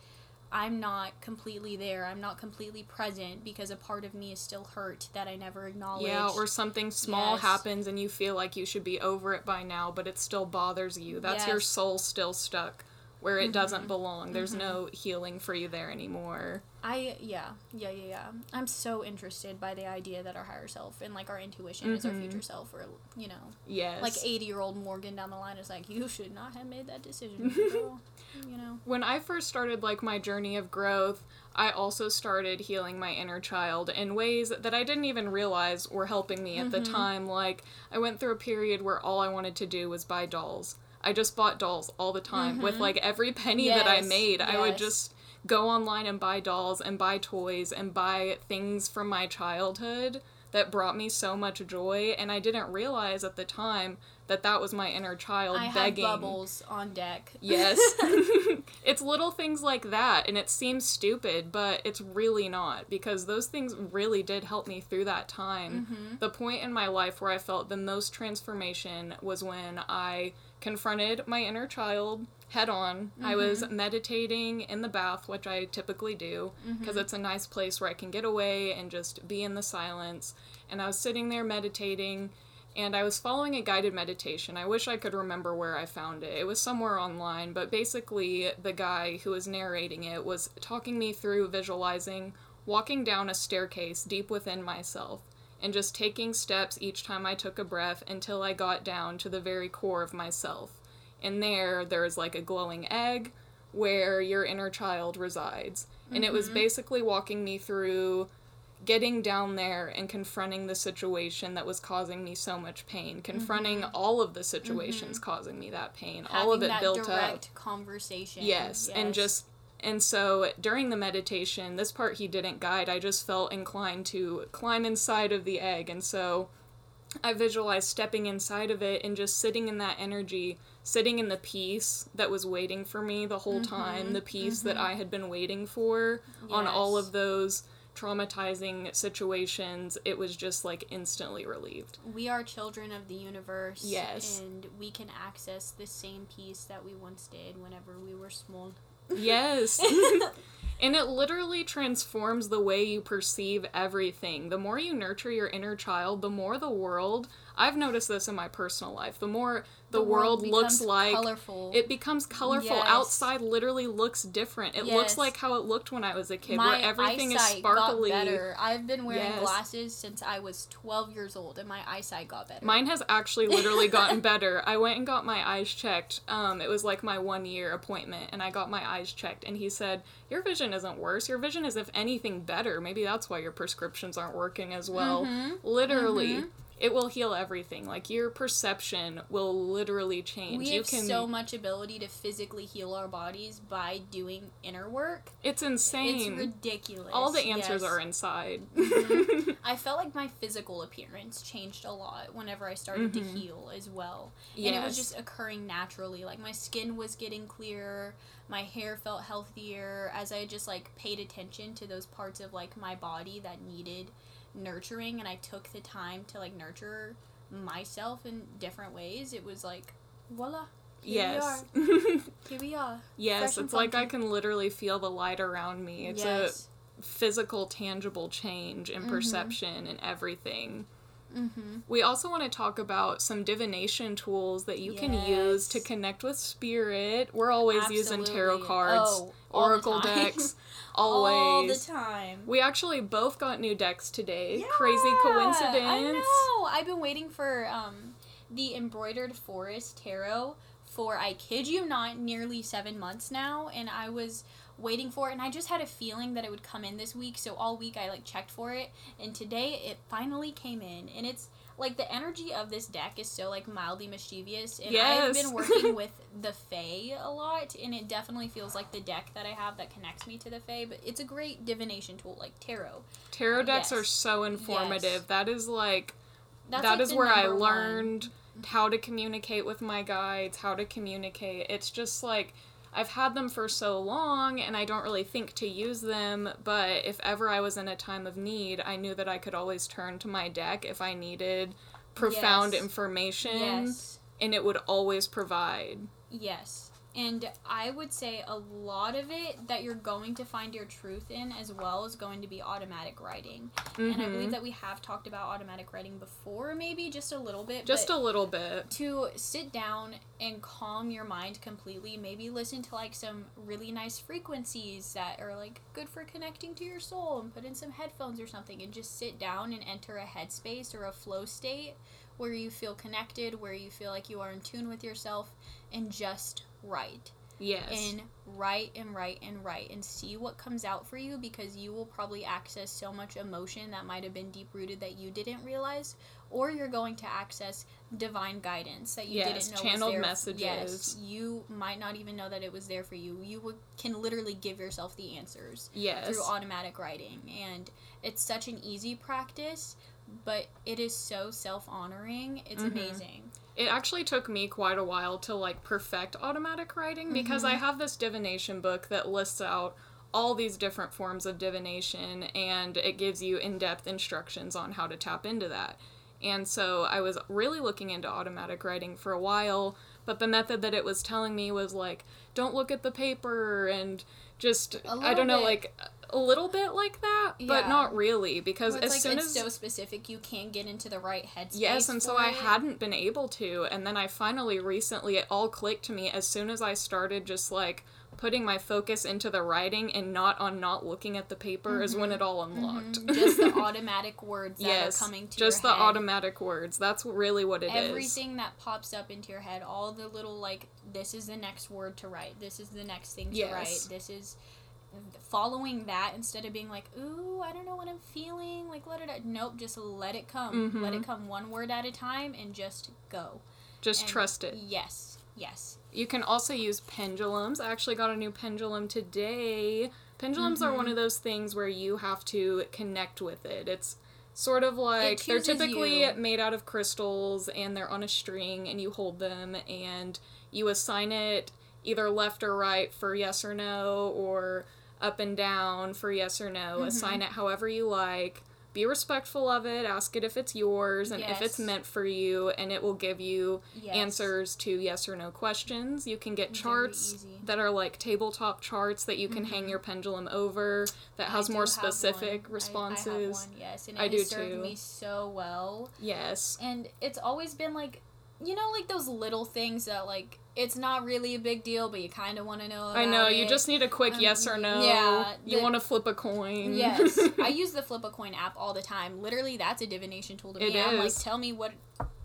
Speaker 2: I'm not completely there. I'm not completely present because a part of me is still hurt that I never acknowledged.
Speaker 1: Yeah, or something small
Speaker 2: Yes.
Speaker 1: happens and you feel like you should be over it by now, but it still bothers you. That's your soul still stuck where it doesn't
Speaker 2: Mhm.
Speaker 1: belong. There's
Speaker 2: Mhm.
Speaker 1: no healing for you there anymore.
Speaker 2: I yeah yeah yeah yeah. I'm so interested by the idea that our higher self and like our intuition is our
Speaker 1: Mhm.
Speaker 2: future self, or you know,
Speaker 1: Yes.
Speaker 2: like 80 year old Morgan down the line is like, you should not have made that decision. girl." you know.
Speaker 1: when I first started like my journey of growth, I also started healing my inner child in ways that I didn't even realize were helping me at the
Speaker 2: Mhm.
Speaker 1: time. Like I went through a period where all I wanted to do was buy dolls. I just bought dolls all the time with
Speaker 2: Mhm.
Speaker 1: like every penny that I
Speaker 2: Yes,
Speaker 1: made. I would just go online and buy dolls and buy toys and buy things from my childhood that brought me so much joy and I didn't realize at the time that that was my inner child
Speaker 2: I
Speaker 1: begging
Speaker 2: bubbles on deck.
Speaker 1: Yes. it's little things like that, and it seems stupid, but it's really not because those things really did help me through that time.
Speaker 2: Mhm.
Speaker 1: The point in my life where I felt the most transformation was when I confronted my inner child head on. I was mm-hmm. meditating in the bath, which I typically do because mm-hmm. it's a nice place where I can get away and just be in the silence. And I was sitting there meditating and I was following a guided meditation. I wish I could remember where I found it. It was somewhere online, but basically, the guy who was narrating it was talking me through visualizing walking down a staircase deep within myself and just taking steps each time I took a breath until I got down to the very core of myself. And there, there is like a glowing egg where your inner child resides. And it was mm-hmm. basically walking me through getting down there and confronting the situation that was causing me so much pain, confronting mm-hmm. all of the situations mm-hmm. causing me that pain, all of it built up.
Speaker 2: direct conversation.
Speaker 1: Yes, and just and so during the meditation, this part he didn't guide. I just felt inclined to climb inside of the egg, and so I visualized stepping inside of it and just sitting in that energy, sitting in the peace that was waiting for me the whole mm-hmm, time, the peace that mm-hmm. I had been waiting for on all of those traumatizing situations. It was just like instantly relieved.
Speaker 2: we are children of the universe.
Speaker 1: Yes.
Speaker 2: And we can access the same peace that we once did whenever we were small.
Speaker 1: Yes. and it literally transforms the way you perceive everything. The more you nurture your inner child, the more the world. I've noticed this in my personal life. The more the, world, looks like
Speaker 2: colorful.
Speaker 1: it becomes colorful.
Speaker 2: Yes.
Speaker 1: Outside literally looks different. It looks like how it looked when I was a kid,
Speaker 2: my
Speaker 1: where everything is sparkly.
Speaker 2: Got better. I've been wearing
Speaker 1: Yes.
Speaker 2: glasses since I was 12 years old, and my eyesight got better.
Speaker 1: Mine has actually literally gotten better. I went and got my eyes checked. Um, it was like my one year appointment, and I got my eyes checked. And he said, Your vision isn't worse. Your vision is, if anything, better. Maybe that's why your prescriptions aren't working as well.
Speaker 2: Mhm.
Speaker 1: Literally,
Speaker 2: Mhm.
Speaker 1: It will heal everything. Like, your perception will literally change.
Speaker 2: we
Speaker 1: you
Speaker 2: have
Speaker 1: can.
Speaker 2: so much ability to physically heal our bodies by doing inner work.
Speaker 1: it's insane.
Speaker 2: It's ridiculous.
Speaker 1: All the answers
Speaker 2: yes.
Speaker 1: are inside.
Speaker 2: Mhm. I felt like my physical appearance changed a lot whenever I started to
Speaker 1: Mhm.
Speaker 2: heal as well. And it was just occurring naturally. Like my skin was getting clearer, my hair felt healthier as I just like paid attention to those parts of like my body that needed nurturing and I took the time to like nurture myself in different ways. It was like voila. Here
Speaker 1: yes.
Speaker 2: we are. Here we are.
Speaker 1: yes,
Speaker 2: Fresh
Speaker 1: it's like I can literally feel the light around me. It's a
Speaker 2: yes.
Speaker 1: physical, tangible change in
Speaker 2: Mhm.
Speaker 1: perception and everything.
Speaker 2: Mm-hmm.
Speaker 1: We also want to talk about some divination tools that you can use to connect with spirit. We're always using tarot cards,
Speaker 2: Oh,
Speaker 1: oracle decks,
Speaker 2: All the time.
Speaker 1: we actually both got new decks today.
Speaker 2: Yeah,
Speaker 1: Crazy coincidence.
Speaker 2: I know. I've been waiting for um, the embroidered forest tarot for I kid you not nearly 7 months now and I was waiting for it and I just had a feeling that it would come in this week so all week I like checked for it and today it finally came in and it's like the energy of this deck is so like mildly mischievous and I've been working with the Fae a lot and it definitely feels like the deck that I have that connects me to the Fae but it's a great divination tool like tarot.
Speaker 1: Tarot decks
Speaker 2: Yes.
Speaker 1: are so informative.
Speaker 2: Yes.
Speaker 1: That is like
Speaker 2: That's
Speaker 1: that
Speaker 2: like
Speaker 1: is where I
Speaker 2: number one.
Speaker 1: learned how to communicate with my guides, how to communicate. It's just like I've had them for so long and I don't really think to use them, but if ever I was in a time of need, I knew that I could always turn to my deck if I needed profound
Speaker 2: Yes.
Speaker 1: information
Speaker 2: Yes.
Speaker 1: and it would always provide.
Speaker 2: Yes. And I would say a lot of it that you're going to find your truth in as well is going to be automatic writing. And I
Speaker 1: Mhm.
Speaker 2: believe that we have talked about automatic writing before, maybe just a little bit.
Speaker 1: Just a little bit.
Speaker 2: to sit down and calm your mind completely, maybe listen to like some really nice frequencies that are like good for connecting to your soul and put in some headphones or something and just sit down and enter a headspace or a flow state where you feel connected, where you feel like you are in tune with yourself and just write
Speaker 1: Yes.
Speaker 2: and write and write and write and see what comes out for you because you will probably access so much emotion that might have been deep rooted that you didn't realize or you're going to access divine guidance that you
Speaker 1: Yes,
Speaker 2: didn't know
Speaker 1: channeled
Speaker 2: was there.
Speaker 1: messages.
Speaker 2: Yes, you might not even know that it was there for you. You would, can literally give yourself the answers
Speaker 1: yes.
Speaker 2: through automatic writing and it's such an easy practice but it is so self-honoring it's
Speaker 1: Mhm.
Speaker 2: amazing
Speaker 1: It actually took me quite a while to like perfect automatic writing because
Speaker 2: Mm-hmm.
Speaker 1: I have this divination book that lists out all these different forms of divination and it gives you in-depth instructions on how to tap into that. And so I was really looking into automatic writing for a while, but the method that it was telling me was like don't look at the paper and just I don't know
Speaker 2: bit.
Speaker 1: like a little bit like that, but not really because
Speaker 2: it's
Speaker 1: as
Speaker 2: like
Speaker 1: soon
Speaker 2: it's
Speaker 1: as
Speaker 2: so specific you can't get into the right headspace
Speaker 1: Yes, and so
Speaker 2: for
Speaker 1: I hadn't been able to. And then I finally recently, it all clicked to me as soon as I started just like putting my focus into the writing and not on not looking at the paper is when it all unlocked.
Speaker 2: Mhm. just the automatic words that
Speaker 1: yes,
Speaker 2: are coming to
Speaker 1: just the
Speaker 2: head.
Speaker 1: automatic words. That's really what it is.
Speaker 2: Everything that pops up into your head, all the little like, this is the next word to write. This is the next thing to
Speaker 1: Yes.
Speaker 2: write. This is following that instead of being like, ooh, I don't know what I'm feeling. Like, let it. Nope, just let it come. Let
Speaker 1: Mhm.
Speaker 2: it come one word at a time and just go.
Speaker 1: Just
Speaker 2: And
Speaker 1: trust it.
Speaker 2: Yes, yes.
Speaker 1: You can also use pendulums. I actually got a new pendulum today. Pendulums are
Speaker 2: Mm-hmm.
Speaker 1: one of those things where you have to connect with it. It's sort of like they're typically
Speaker 2: you.
Speaker 1: made out of crystals and they're on a string and you hold them and you assign it either left or right for yes or no or up and down for yes or no.
Speaker 2: Mm-hmm.
Speaker 1: Assign it however you like. Be respectful of it. Ask it if it's yours and if it's meant for you, and it will give you
Speaker 2: Yes.
Speaker 1: answers to yes or no questions. You can get charts.
Speaker 2: Mm-hmm.
Speaker 1: that are like tabletop charts that you can hang your pendulum over that has more specific.
Speaker 2: I-
Speaker 1: responses.
Speaker 2: I, have one, yes, and it
Speaker 1: I do
Speaker 2: served
Speaker 1: too.
Speaker 2: me so well.
Speaker 1: Yes.
Speaker 2: And it's always been like, you know, like those little things that like it's not really a big deal, but you kind of want to know.
Speaker 1: I know, you
Speaker 2: it.
Speaker 1: just need a quick
Speaker 2: Um,
Speaker 1: yes or no.
Speaker 2: yeah,
Speaker 1: You
Speaker 2: the-
Speaker 1: want to flip a coin.
Speaker 2: Yes, I use the flip a coin app all the time. Literally, that's a divination tool to me.
Speaker 1: It
Speaker 2: I'm like, tell me what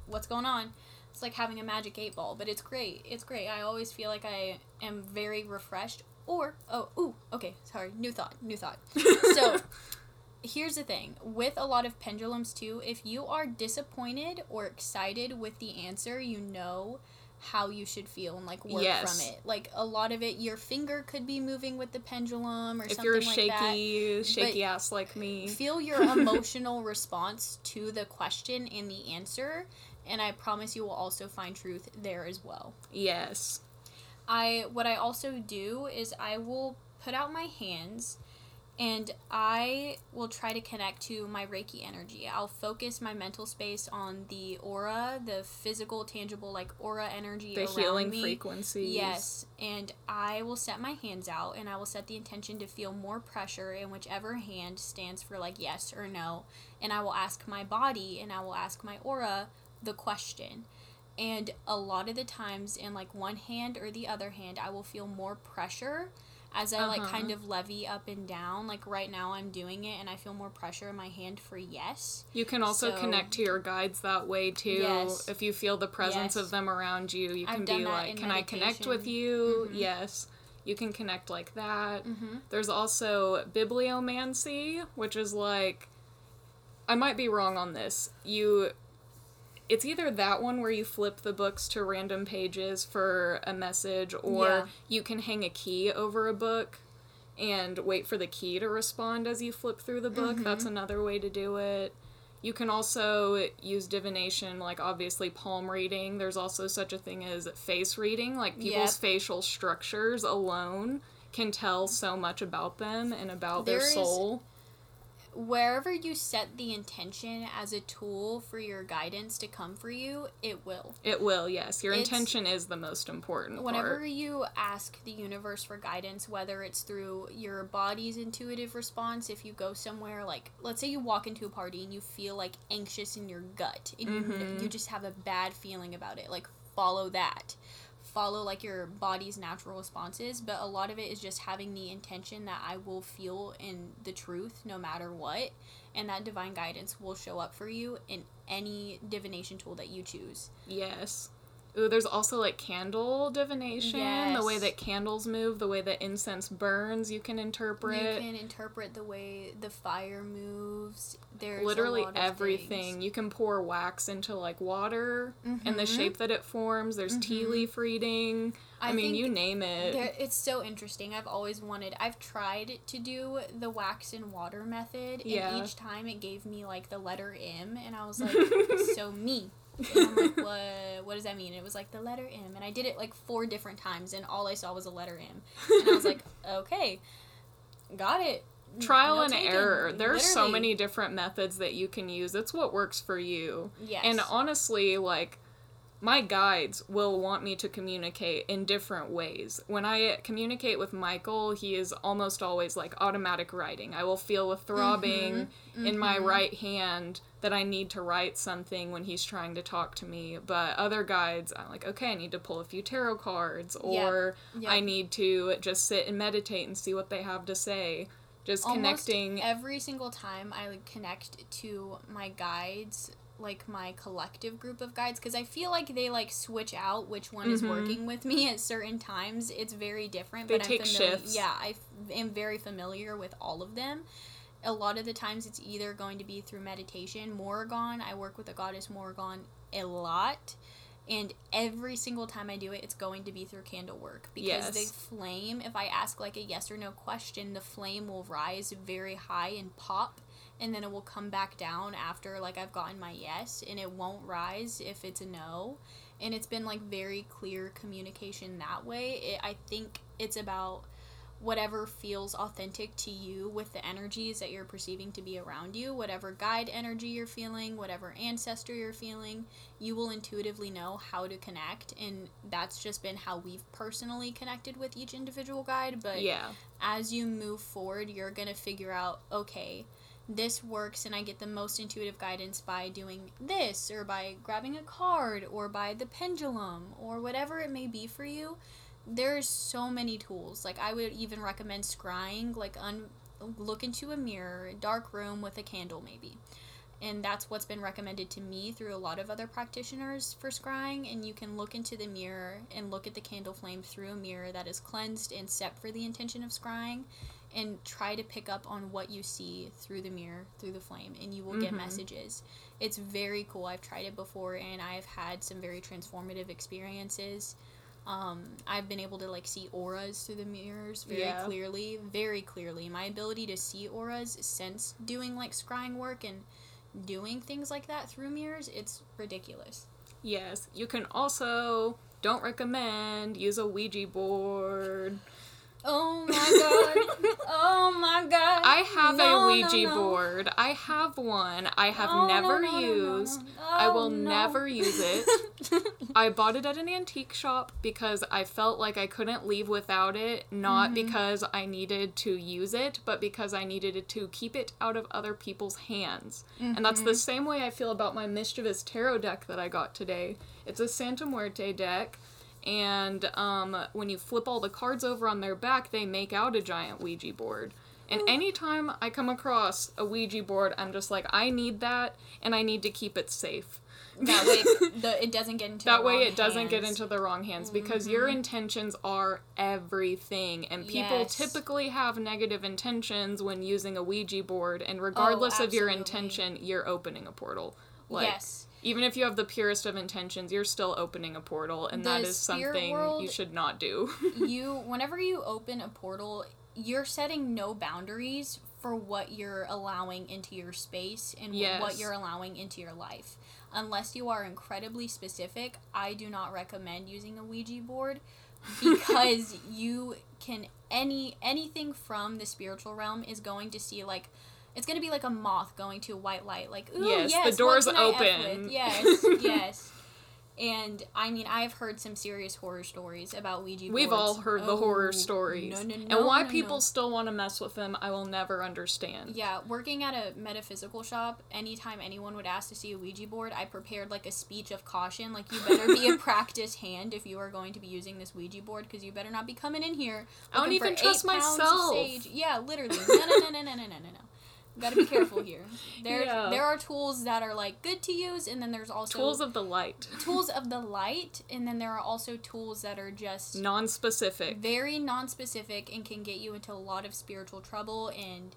Speaker 2: what's going on. It's like having a magic eight ball, but it's great. It's great. I always feel like I am very refreshed. Or oh, ooh, okay, sorry, new thought, new thought. So here's the thing with a lot of pendulums too if you are disappointed or excited with the answer you know how you should feel and like work
Speaker 1: Yes.
Speaker 2: from it like a lot of it your finger could be moving with the pendulum or something like that.
Speaker 1: if
Speaker 2: something
Speaker 1: you're
Speaker 2: like
Speaker 1: shaky, shaky ass like me.
Speaker 2: feel your emotional response to the question and the answer and i promise you will also find truth there as well
Speaker 1: yes.
Speaker 2: I what I also do is I will put out my hands and I will try to connect to my Reiki energy. I'll focus my mental space on the aura, the physical, tangible like aura energy
Speaker 1: The healing
Speaker 2: me.
Speaker 1: frequencies.
Speaker 2: Yes, and I will set my hands out and I will set the intention to feel more pressure in whichever hand stands for like yes or no. And I will ask my body and I will ask my aura the question. And a lot of the times in like one hand or the other hand, I will feel more pressure as I like
Speaker 1: Uh-huh.
Speaker 2: kind of levy up and down. Like right now, I'm doing it, and I feel more pressure in my hand for yes.
Speaker 1: You can also
Speaker 2: So-
Speaker 1: connect to your guides that way too.
Speaker 2: Yes.
Speaker 1: If you feel the presence
Speaker 2: Yes.
Speaker 1: of them around you, you can be like, "Can I connect with
Speaker 2: meditation."
Speaker 1: you?"
Speaker 2: Mhm.
Speaker 1: Yes. You can connect like that.
Speaker 2: Mm-hmm.
Speaker 1: There's also bibliomancy, which is like I might be wrong on this. You it's either that one where you flip the books to random pages for a message or
Speaker 2: Yeah.
Speaker 1: you can hang a key over a book and wait for the key to respond as you flip through the book.
Speaker 2: Mhm.
Speaker 1: That's another way to do it. You can also use divination, like obviously palm reading. There's also such a thing as face reading, like people's
Speaker 2: Yep.
Speaker 1: facial structures alone can tell so much about them and about their soul.
Speaker 2: Wherever you set the intention as a tool for your guidance to come for you, it will.
Speaker 1: It will, yes. Your
Speaker 2: It's-
Speaker 1: intention is the most important
Speaker 2: Whenever
Speaker 1: part.
Speaker 2: you ask the universe for guidance, whether it's through your body's intuitive response, if you go somewhere like, let's say you walk into a party and you feel like anxious in your gut and you,
Speaker 1: Mhm.
Speaker 2: you just have a bad feeling about it, like follow that. Follow like your body's natural responses, but a lot of it is just having the intention that I will feel in the truth no matter what, and that divine guidance will show up for you in any divination tool that you choose.
Speaker 1: Yes. Ooh, there's also like candle divination. The way that candles move, the way that incense burns, you can interpret.
Speaker 2: You can interpret the way the fire moves. There's
Speaker 1: Literally everything. You can pour wax into like water and the
Speaker 2: Mhm.
Speaker 1: shape that it forms. There's tea
Speaker 2: Mhm.
Speaker 1: leaf reading. I,
Speaker 2: I
Speaker 1: mean, you name it.
Speaker 2: There, it's so interesting. I've always wanted. I've tried to do the wax and water method, and
Speaker 1: Yeah.
Speaker 2: each time it gave me like the letter M, and I was like, "So me." And I'm like, "What? What does that mean?" And it was like the letter M, and I did it like four different times, and all I saw was a letter M, and I was like, "Okay, got it."
Speaker 1: Trial
Speaker 2: No
Speaker 1: and
Speaker 2: taken.
Speaker 1: error. There's so many different methods that you can use. It's what works for you.
Speaker 2: Yes.
Speaker 1: And honestly, like, my guides will want me to communicate in different ways. When I communicate with Michael, he is almost always like automatic writing. I will feel a throbbing in my
Speaker 2: Mhm.
Speaker 1: right hand that I need to write something when he's trying to talk to me. But other guides, I'm like, okay, I need to pull a few tarot cards, or
Speaker 2: Yep.
Speaker 1: I need to just sit and meditate and see what they have to say. Just
Speaker 2: Almost
Speaker 1: connecting.
Speaker 2: every single time I like connect to my guides like my collective group of guides because I feel like they like switch out which one is
Speaker 1: Mhm.
Speaker 2: working with me at certain times. It's very different,
Speaker 1: They
Speaker 2: but
Speaker 1: take
Speaker 2: I'm familiar.
Speaker 1: shifts.
Speaker 2: Yeah, I f- am very familiar with all of them. A lot of the times, it's either going to be through meditation. Morrigan, I work with the goddess Morrigan a lot. And every single time I do it, it's going to be through candle work because the flame. If I ask like a yes or no question, the flame will rise very high and pop, and then it will come back down after like I've gotten my yes, and it won't rise if it's a no. And it's been like very clear communication that way. It, I think it's about whatever feels authentic to you with the energies that you're perceiving to be around you, whatever guide energy you're feeling, whatever ancestor you're feeling, you will intuitively know how to connect. And that's just been how we've personally connected with each individual guide. But
Speaker 1: yeah.
Speaker 2: as you move forward, you're going to figure out, okay, this works and I get the most intuitive guidance by doing this or by grabbing a card or by the pendulum or whatever it may be for you. There's so many tools. Like I would even recommend scrying, like un- look into a mirror, dark room with a candle maybe. And that's what's been recommended to me through a lot of other practitioners for scrying. And you can look into the mirror and look at the candle flame through a mirror that is cleansed and set for the intention of scrying and try to pick up on what you see through the mirror, through the flame, and you will get
Speaker 1: Mhm.
Speaker 2: messages. It's very cool. I've tried it before and I've had some very transformative experiences. Um, I've been able to like see auras through the mirrors very
Speaker 1: Yeah.
Speaker 2: clearly, very clearly. My ability to see auras since doing like scrying work and doing things like that through mirrors, it's ridiculous.
Speaker 1: Yes. You can also don't recommend use a Ouija board.
Speaker 2: Oh my god. oh my god.
Speaker 1: I have
Speaker 2: No,
Speaker 1: a Ouija
Speaker 2: no.
Speaker 1: board. I have one. I have never
Speaker 2: no, no, no, no.
Speaker 1: used. I will
Speaker 2: Oh, no.
Speaker 1: never use it. I bought it at an antique shop because I felt like I couldn't leave without it, not
Speaker 2: Mhm.
Speaker 1: because I needed to use it, but because I needed to keep it out of other people's hands. And that's the
Speaker 2: Mhm.
Speaker 1: same way I feel about my Mischievous Tarot deck that I got today. It's a Santa Muerte deck, and um, when you flip all the cards over on their back, they make out a giant Ouija board. And anytime I come across a Ouija board, I'm just like, I need that, and I need to keep it safe.
Speaker 2: That way, the, it doesn't get into
Speaker 1: that
Speaker 2: the
Speaker 1: way
Speaker 2: wrong
Speaker 1: it doesn't get into the wrong hands because your intentions are everything and people
Speaker 2: Yes.
Speaker 1: typically have negative intentions when using a ouija board and regardless of your intention you're opening a portal like
Speaker 2: yes.
Speaker 1: Even if you have the purest of intentions you're still opening a portal and
Speaker 2: The
Speaker 1: that is something you should not do
Speaker 2: you whenever you open a portal you're setting no boundaries for what you're allowing into your space and
Speaker 1: Yes.
Speaker 2: what you're allowing into your life unless you are incredibly specific i do not recommend using a ouija board because you can any anything from the spiritual realm is going to see like it's gonna be like a moth going to a white light. Like, ooh,
Speaker 1: yes,
Speaker 2: yes
Speaker 1: the door's open.
Speaker 2: Yes, yes. And I mean, I've heard some serious horror stories about Ouija boards.
Speaker 1: We've all heard oh, the horror
Speaker 2: oh,
Speaker 1: stories.
Speaker 2: No, no, no,
Speaker 1: and why
Speaker 2: no,
Speaker 1: people
Speaker 2: no.
Speaker 1: still want to mess with them, I will never understand.
Speaker 2: Yeah, working at a metaphysical shop, anytime anyone would ask to see a Ouija board, I prepared like a speech of caution. Like, you better be a practiced hand if you are going to be using this Ouija board, because you better not be coming in here.
Speaker 1: I don't even trust myself.
Speaker 2: Yeah, literally. No, no, no, no, no, no, no, no. You gotta be careful here. There,
Speaker 1: Yeah.
Speaker 2: there are tools that are like good to use, and then there's also
Speaker 1: tools of the light
Speaker 2: tools of the light, and then there are also tools that are just
Speaker 1: non-specific
Speaker 2: very non-specific and can get you into a lot of spiritual trouble and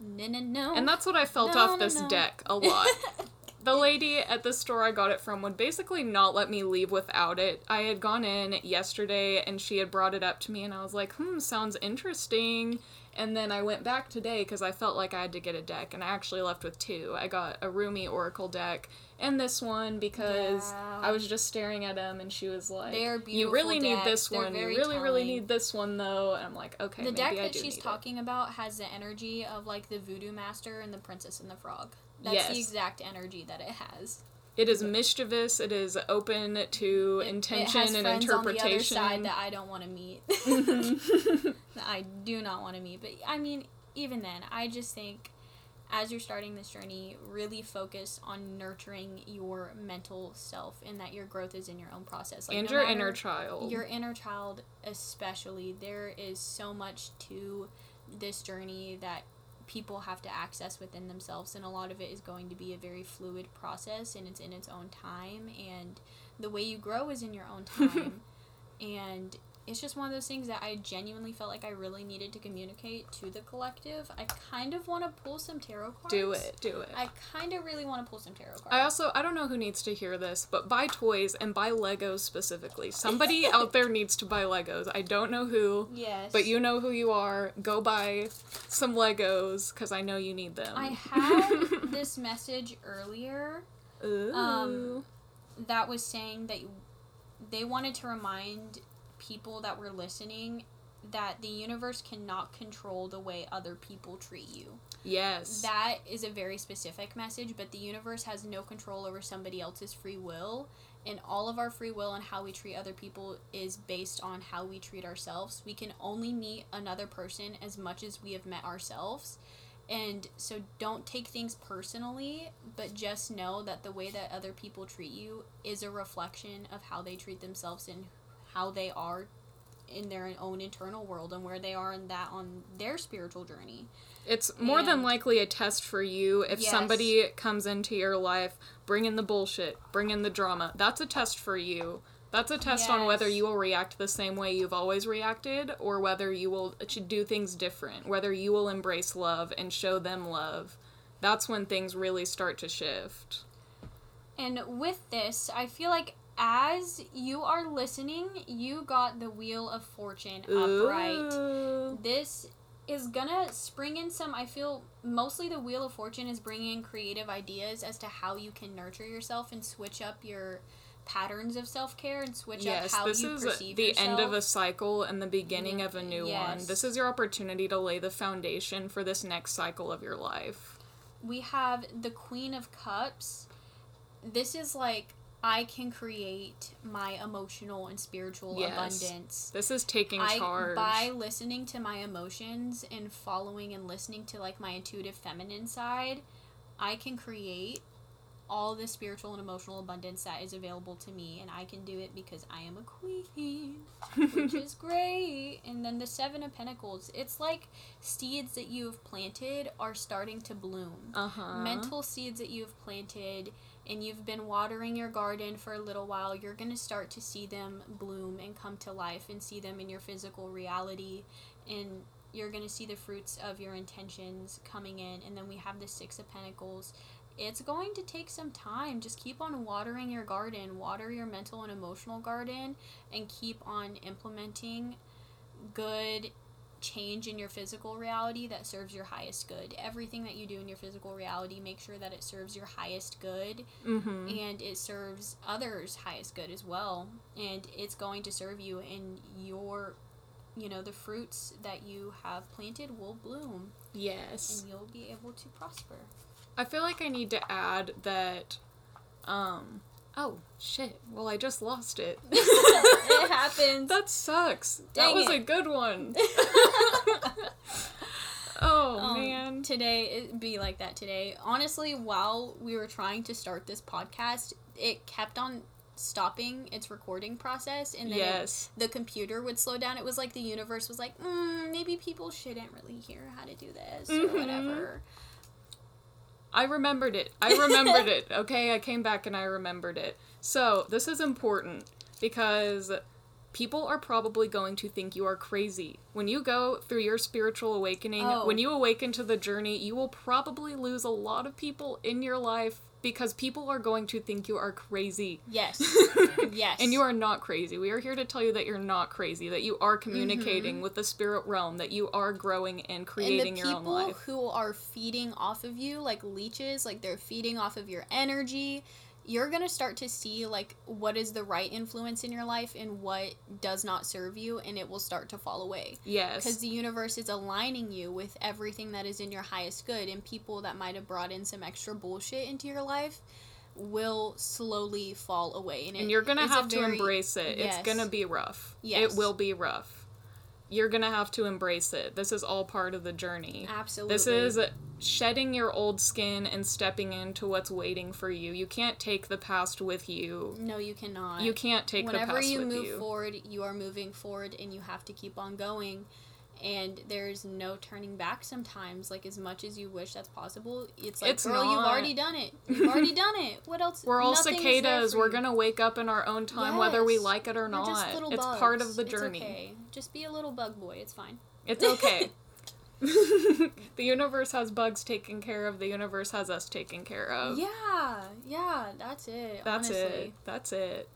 Speaker 2: no no no
Speaker 1: And that's what I felt
Speaker 2: No,
Speaker 1: off
Speaker 2: no,
Speaker 1: this
Speaker 2: no.
Speaker 1: deck a lot. the lady at the store I got it from would basically not let me leave without it. I had gone in yesterday and she had brought it up to me and I was like, hmm, sounds interesting. And then I went back today because I felt like I had to get a deck and I actually left with two. I got a Rumi Oracle deck and this one because
Speaker 2: Yeah.
Speaker 1: I was just staring at them and she was like, You really
Speaker 2: beautiful
Speaker 1: need this.
Speaker 2: They're
Speaker 1: one. You really, really need this one though. And I'm like, okay,
Speaker 2: the
Speaker 1: maybe
Speaker 2: deck
Speaker 1: I
Speaker 2: that
Speaker 1: do
Speaker 2: she's
Speaker 1: need it."
Speaker 2: talking about has the energy of like the voodoo master and the princess and the frog that's
Speaker 1: Yes.
Speaker 2: the exact energy that it has
Speaker 1: It is mischievous. It is open to
Speaker 2: It-
Speaker 1: intention
Speaker 2: it
Speaker 1: and interpretation.
Speaker 2: on the other side that i don't want to meet
Speaker 1: Mhm.
Speaker 2: that i do not want to meet but i mean even then i just think as you're starting this journey really focus on nurturing your mental self and that your growth is in your own process like,
Speaker 1: and
Speaker 2: no
Speaker 1: your inner child.
Speaker 2: your inner child especially there is so much to this journey that people have to access within themselves and a lot of it is going to be a very fluid process and it's in its own time and the way you grow is in your own time. And it's just one of those things that I genuinely felt like I really needed to communicate to the collective. I kind of want to pull some tarot cards.
Speaker 1: do it. Do it.
Speaker 2: I kind of really want to pull some tarot cards.
Speaker 1: I also I don't know who needs to hear this, but buy toys and buy Legos specifically. Somebody out there needs to buy Legos. I don't know who,
Speaker 2: yes.
Speaker 1: but you know who you are. Go buy some Legos cuz I know you need them.
Speaker 2: I had this message earlier
Speaker 1: Ooh.
Speaker 2: um, that was saying that they wanted to remind people that were listening that the universe cannot control the way other people treat you.
Speaker 1: yes.
Speaker 2: That is a very specific message, but the universe has no control over somebody else's free will. And all of our free will and how we treat other people is based on how we treat ourselves. We can only meet another person as much as we have met ourselves. And so don't take things personally, but just know that the way that other people treat you is a reflection of how they treat themselves and how they are in their own internal world and where they are in that on their spiritual journey.
Speaker 1: It's more than likely a test for you if
Speaker 2: Yes.
Speaker 1: somebody comes into your life, bring in the bullshit, bring in the drama. That's a test for you. That's a test on whether you will react the same way you've always reacted or whether you will do things different, whether you will embrace love and show them love. That's when things really start to shift.
Speaker 2: And with this, I feel like as you are listening, you got the Wheel of Fortune upright.
Speaker 1: Ooh.
Speaker 2: This is gonna spring in some. I feel mostly the Wheel of Fortune is bringing creative ideas as to how you can nurture yourself and switch up your patterns of self care and switch
Speaker 1: Yes,
Speaker 2: up how you perceive yourself.
Speaker 1: this
Speaker 2: you
Speaker 1: is
Speaker 2: perceive
Speaker 1: the
Speaker 2: yourself.
Speaker 1: end of a cycle and the beginning
Speaker 2: Yeah,
Speaker 1: of a new one. This is your opportunity to lay the foundation for this next cycle of your life.
Speaker 2: we have the Queen of Cups. This is like I can create my emotional and spiritual
Speaker 1: Yes.
Speaker 2: abundance.
Speaker 1: This is taking
Speaker 2: I
Speaker 1: charge.
Speaker 2: by listening to my emotions and following and listening to like my intuitive feminine side, I can create all the spiritual and emotional abundance that is available to me, and I can do it because I am a queen, which is great. And then the Seven of Pentacles, it's like seeds that you have planted are starting to bloom.
Speaker 1: Uh huh.
Speaker 2: Mental seeds that you've planted and you've been watering your garden for a little while, you're going to start to see them bloom and come to life and see them in your physical reality. And you're going to see the fruits of your intentions coming in. And then we have the Six of Pentacles it's going to take some time. Just keep on watering your garden, water your mental and emotional garden, and keep on implementing good change in your physical reality that serves your highest good. Everything that you do in your physical reality, make sure that it serves your highest good
Speaker 1: Mm-hmm.
Speaker 2: and it serves others' highest good as well. And it's going to serve you, and your, you know, the fruits that you have planted will bloom,
Speaker 1: Yes.
Speaker 2: and you'll be able to prosper.
Speaker 1: I feel like I need to add that. Um. Oh shit! Well, I just lost it.
Speaker 2: it happens.
Speaker 1: That sucks.
Speaker 2: Dang
Speaker 1: that was
Speaker 2: it.
Speaker 1: a good one. oh
Speaker 2: Um,
Speaker 1: man.
Speaker 2: Today it be like that today. Honestly, while we were trying to start this podcast, it kept on stopping its recording process and then
Speaker 1: Yes.
Speaker 2: the computer would slow down. It was like the universe was like, mm, maybe people shouldn't really hear how to do this or
Speaker 1: Mhm.
Speaker 2: whatever.
Speaker 1: I remembered it. I remembered it. Okay, I came back and I remembered it. So, this is important because people are probably going to think you are crazy. When you go through your spiritual awakening,
Speaker 2: Oh.
Speaker 1: when you awaken to the journey, you will probably lose a lot of people in your life because people are going to think you are crazy.
Speaker 2: Yes. yes.
Speaker 1: And you are not crazy. We are here to tell you that you're not crazy, that you are communicating mm-hmm. with the spirit realm, that you are growing and creating
Speaker 2: and the
Speaker 1: your own
Speaker 2: people
Speaker 1: life.
Speaker 2: who are feeding off of you like leeches like they're feeding off of your energy you're going to start to see like what is the right influence in your life and what does not serve you and it will start to fall away
Speaker 1: Yes.
Speaker 2: because the universe is aligning you with everything that is in your highest good and people that might have brought in some extra bullshit into your life will slowly fall away and,
Speaker 1: and you're gonna have to
Speaker 2: very-
Speaker 1: embrace it.
Speaker 2: Yes.
Speaker 1: It's gonna be rough.
Speaker 2: Yes.
Speaker 1: It will be rough. You're gonna have to embrace it. This is all part of the journey.
Speaker 2: absolutely
Speaker 1: This is shedding your old skin and stepping into what's waiting for you. You can't take the past with you.
Speaker 2: no you cannot
Speaker 1: You can't take the
Speaker 2: whenever
Speaker 1: past
Speaker 2: you
Speaker 1: with
Speaker 2: move forward you are moving forward and you have to keep on going and there's no turning back sometimes like as much as you wish that's possible it's like
Speaker 1: It's
Speaker 2: girl you've already done it you've already done it what else
Speaker 1: We're all
Speaker 2: Nothing
Speaker 1: cicadas. We're gonna wake up in our own time, whether we like it or not. It's
Speaker 2: bugs.
Speaker 1: part of the journey It's
Speaker 2: okay. just be a little bug boy it's fine
Speaker 1: It's okay. the universe has bugs taken care of. The universe has us taken care of.
Speaker 2: yeah yeah that's it
Speaker 1: That's
Speaker 2: honestly.
Speaker 1: it. That's it.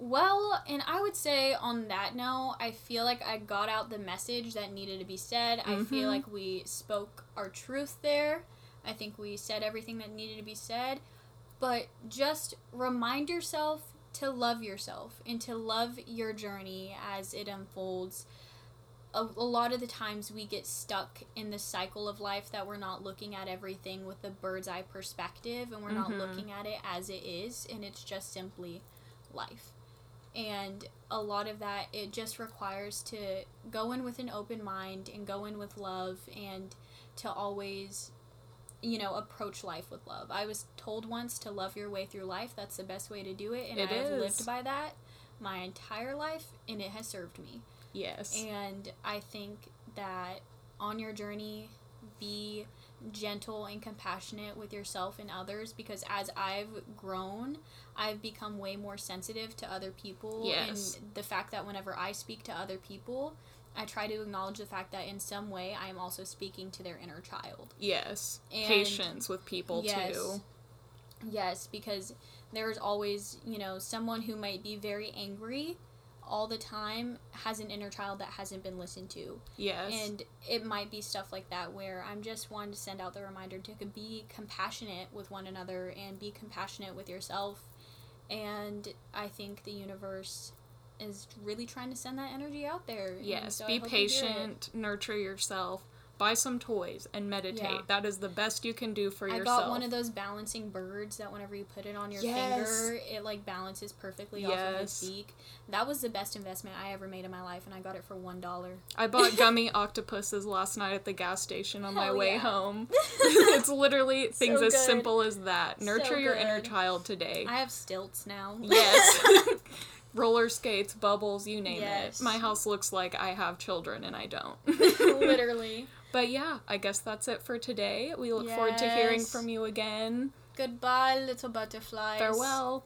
Speaker 2: Well, and I would say on that note, I feel like I got out the message that needed to be said. I feel
Speaker 1: Mhm.
Speaker 2: like we spoke our truth there. I think we said everything that needed to be said. But just remind yourself to love yourself and to love your journey as it unfolds. A, a lot of the times we get stuck in the cycle of life that we're not looking at everything with a bird's eye perspective and we're not
Speaker 1: Mhm.
Speaker 2: looking at it as it is and it's just simply life and a lot of that it just requires to go in with an open mind and go in with love and to always you know approach life with love. I was told once to love your way through life. That's the best way to do it and
Speaker 1: It
Speaker 2: i have lived by that my entire life and it has served me.
Speaker 1: Yes.
Speaker 2: and I think that on your journey, be gentle and compassionate with yourself and others because as I've grown, I've become way more sensitive to other people.
Speaker 1: Yes.
Speaker 2: And the fact that whenever I speak to other people, I try to acknowledge the fact that in some way I am also speaking to their inner child.
Speaker 1: yes.
Speaker 2: And-
Speaker 1: Patience with people
Speaker 2: Yes.
Speaker 1: too.
Speaker 2: Yes, because there's always, you know, someone who might be very angry all the time has an inner child that hasn't been listened to.
Speaker 1: Yes.
Speaker 2: And it might be stuff like that where I'm just wanting to send out the reminder to be compassionate with one another and be compassionate with yourself. And I think the universe is really trying to send that energy out there.
Speaker 1: Yes.
Speaker 2: so
Speaker 1: Be
Speaker 2: hope you hear it.
Speaker 1: patient. Nurture yourself. Buy some toys and meditate.
Speaker 2: Yeah.
Speaker 1: That is the best you can do for
Speaker 2: I
Speaker 1: yourself.
Speaker 2: I got one of those balancing birds that whenever you put it on your
Speaker 1: Yes.
Speaker 2: finger, it like balances perfectly off of its
Speaker 1: Yes.
Speaker 2: beak. That was the best investment I ever made in my life, and I got it for one dollar.
Speaker 1: I bought gummy octopuses last night at the gas station on my way
Speaker 2: yeah.
Speaker 1: home. it's literally things
Speaker 2: So
Speaker 1: as simple as that.
Speaker 2: So
Speaker 1: Nurture your inner child today.
Speaker 2: I have stilts now.
Speaker 1: Yes. Roller skates, bubbles, you name
Speaker 2: Yes.
Speaker 1: it. My house looks like I have children and I don't.
Speaker 2: Literally.
Speaker 1: But yeah, I guess that's it for today. We look forward to hearing from you again.
Speaker 2: Goodbye, little butterflies.
Speaker 1: Farewell.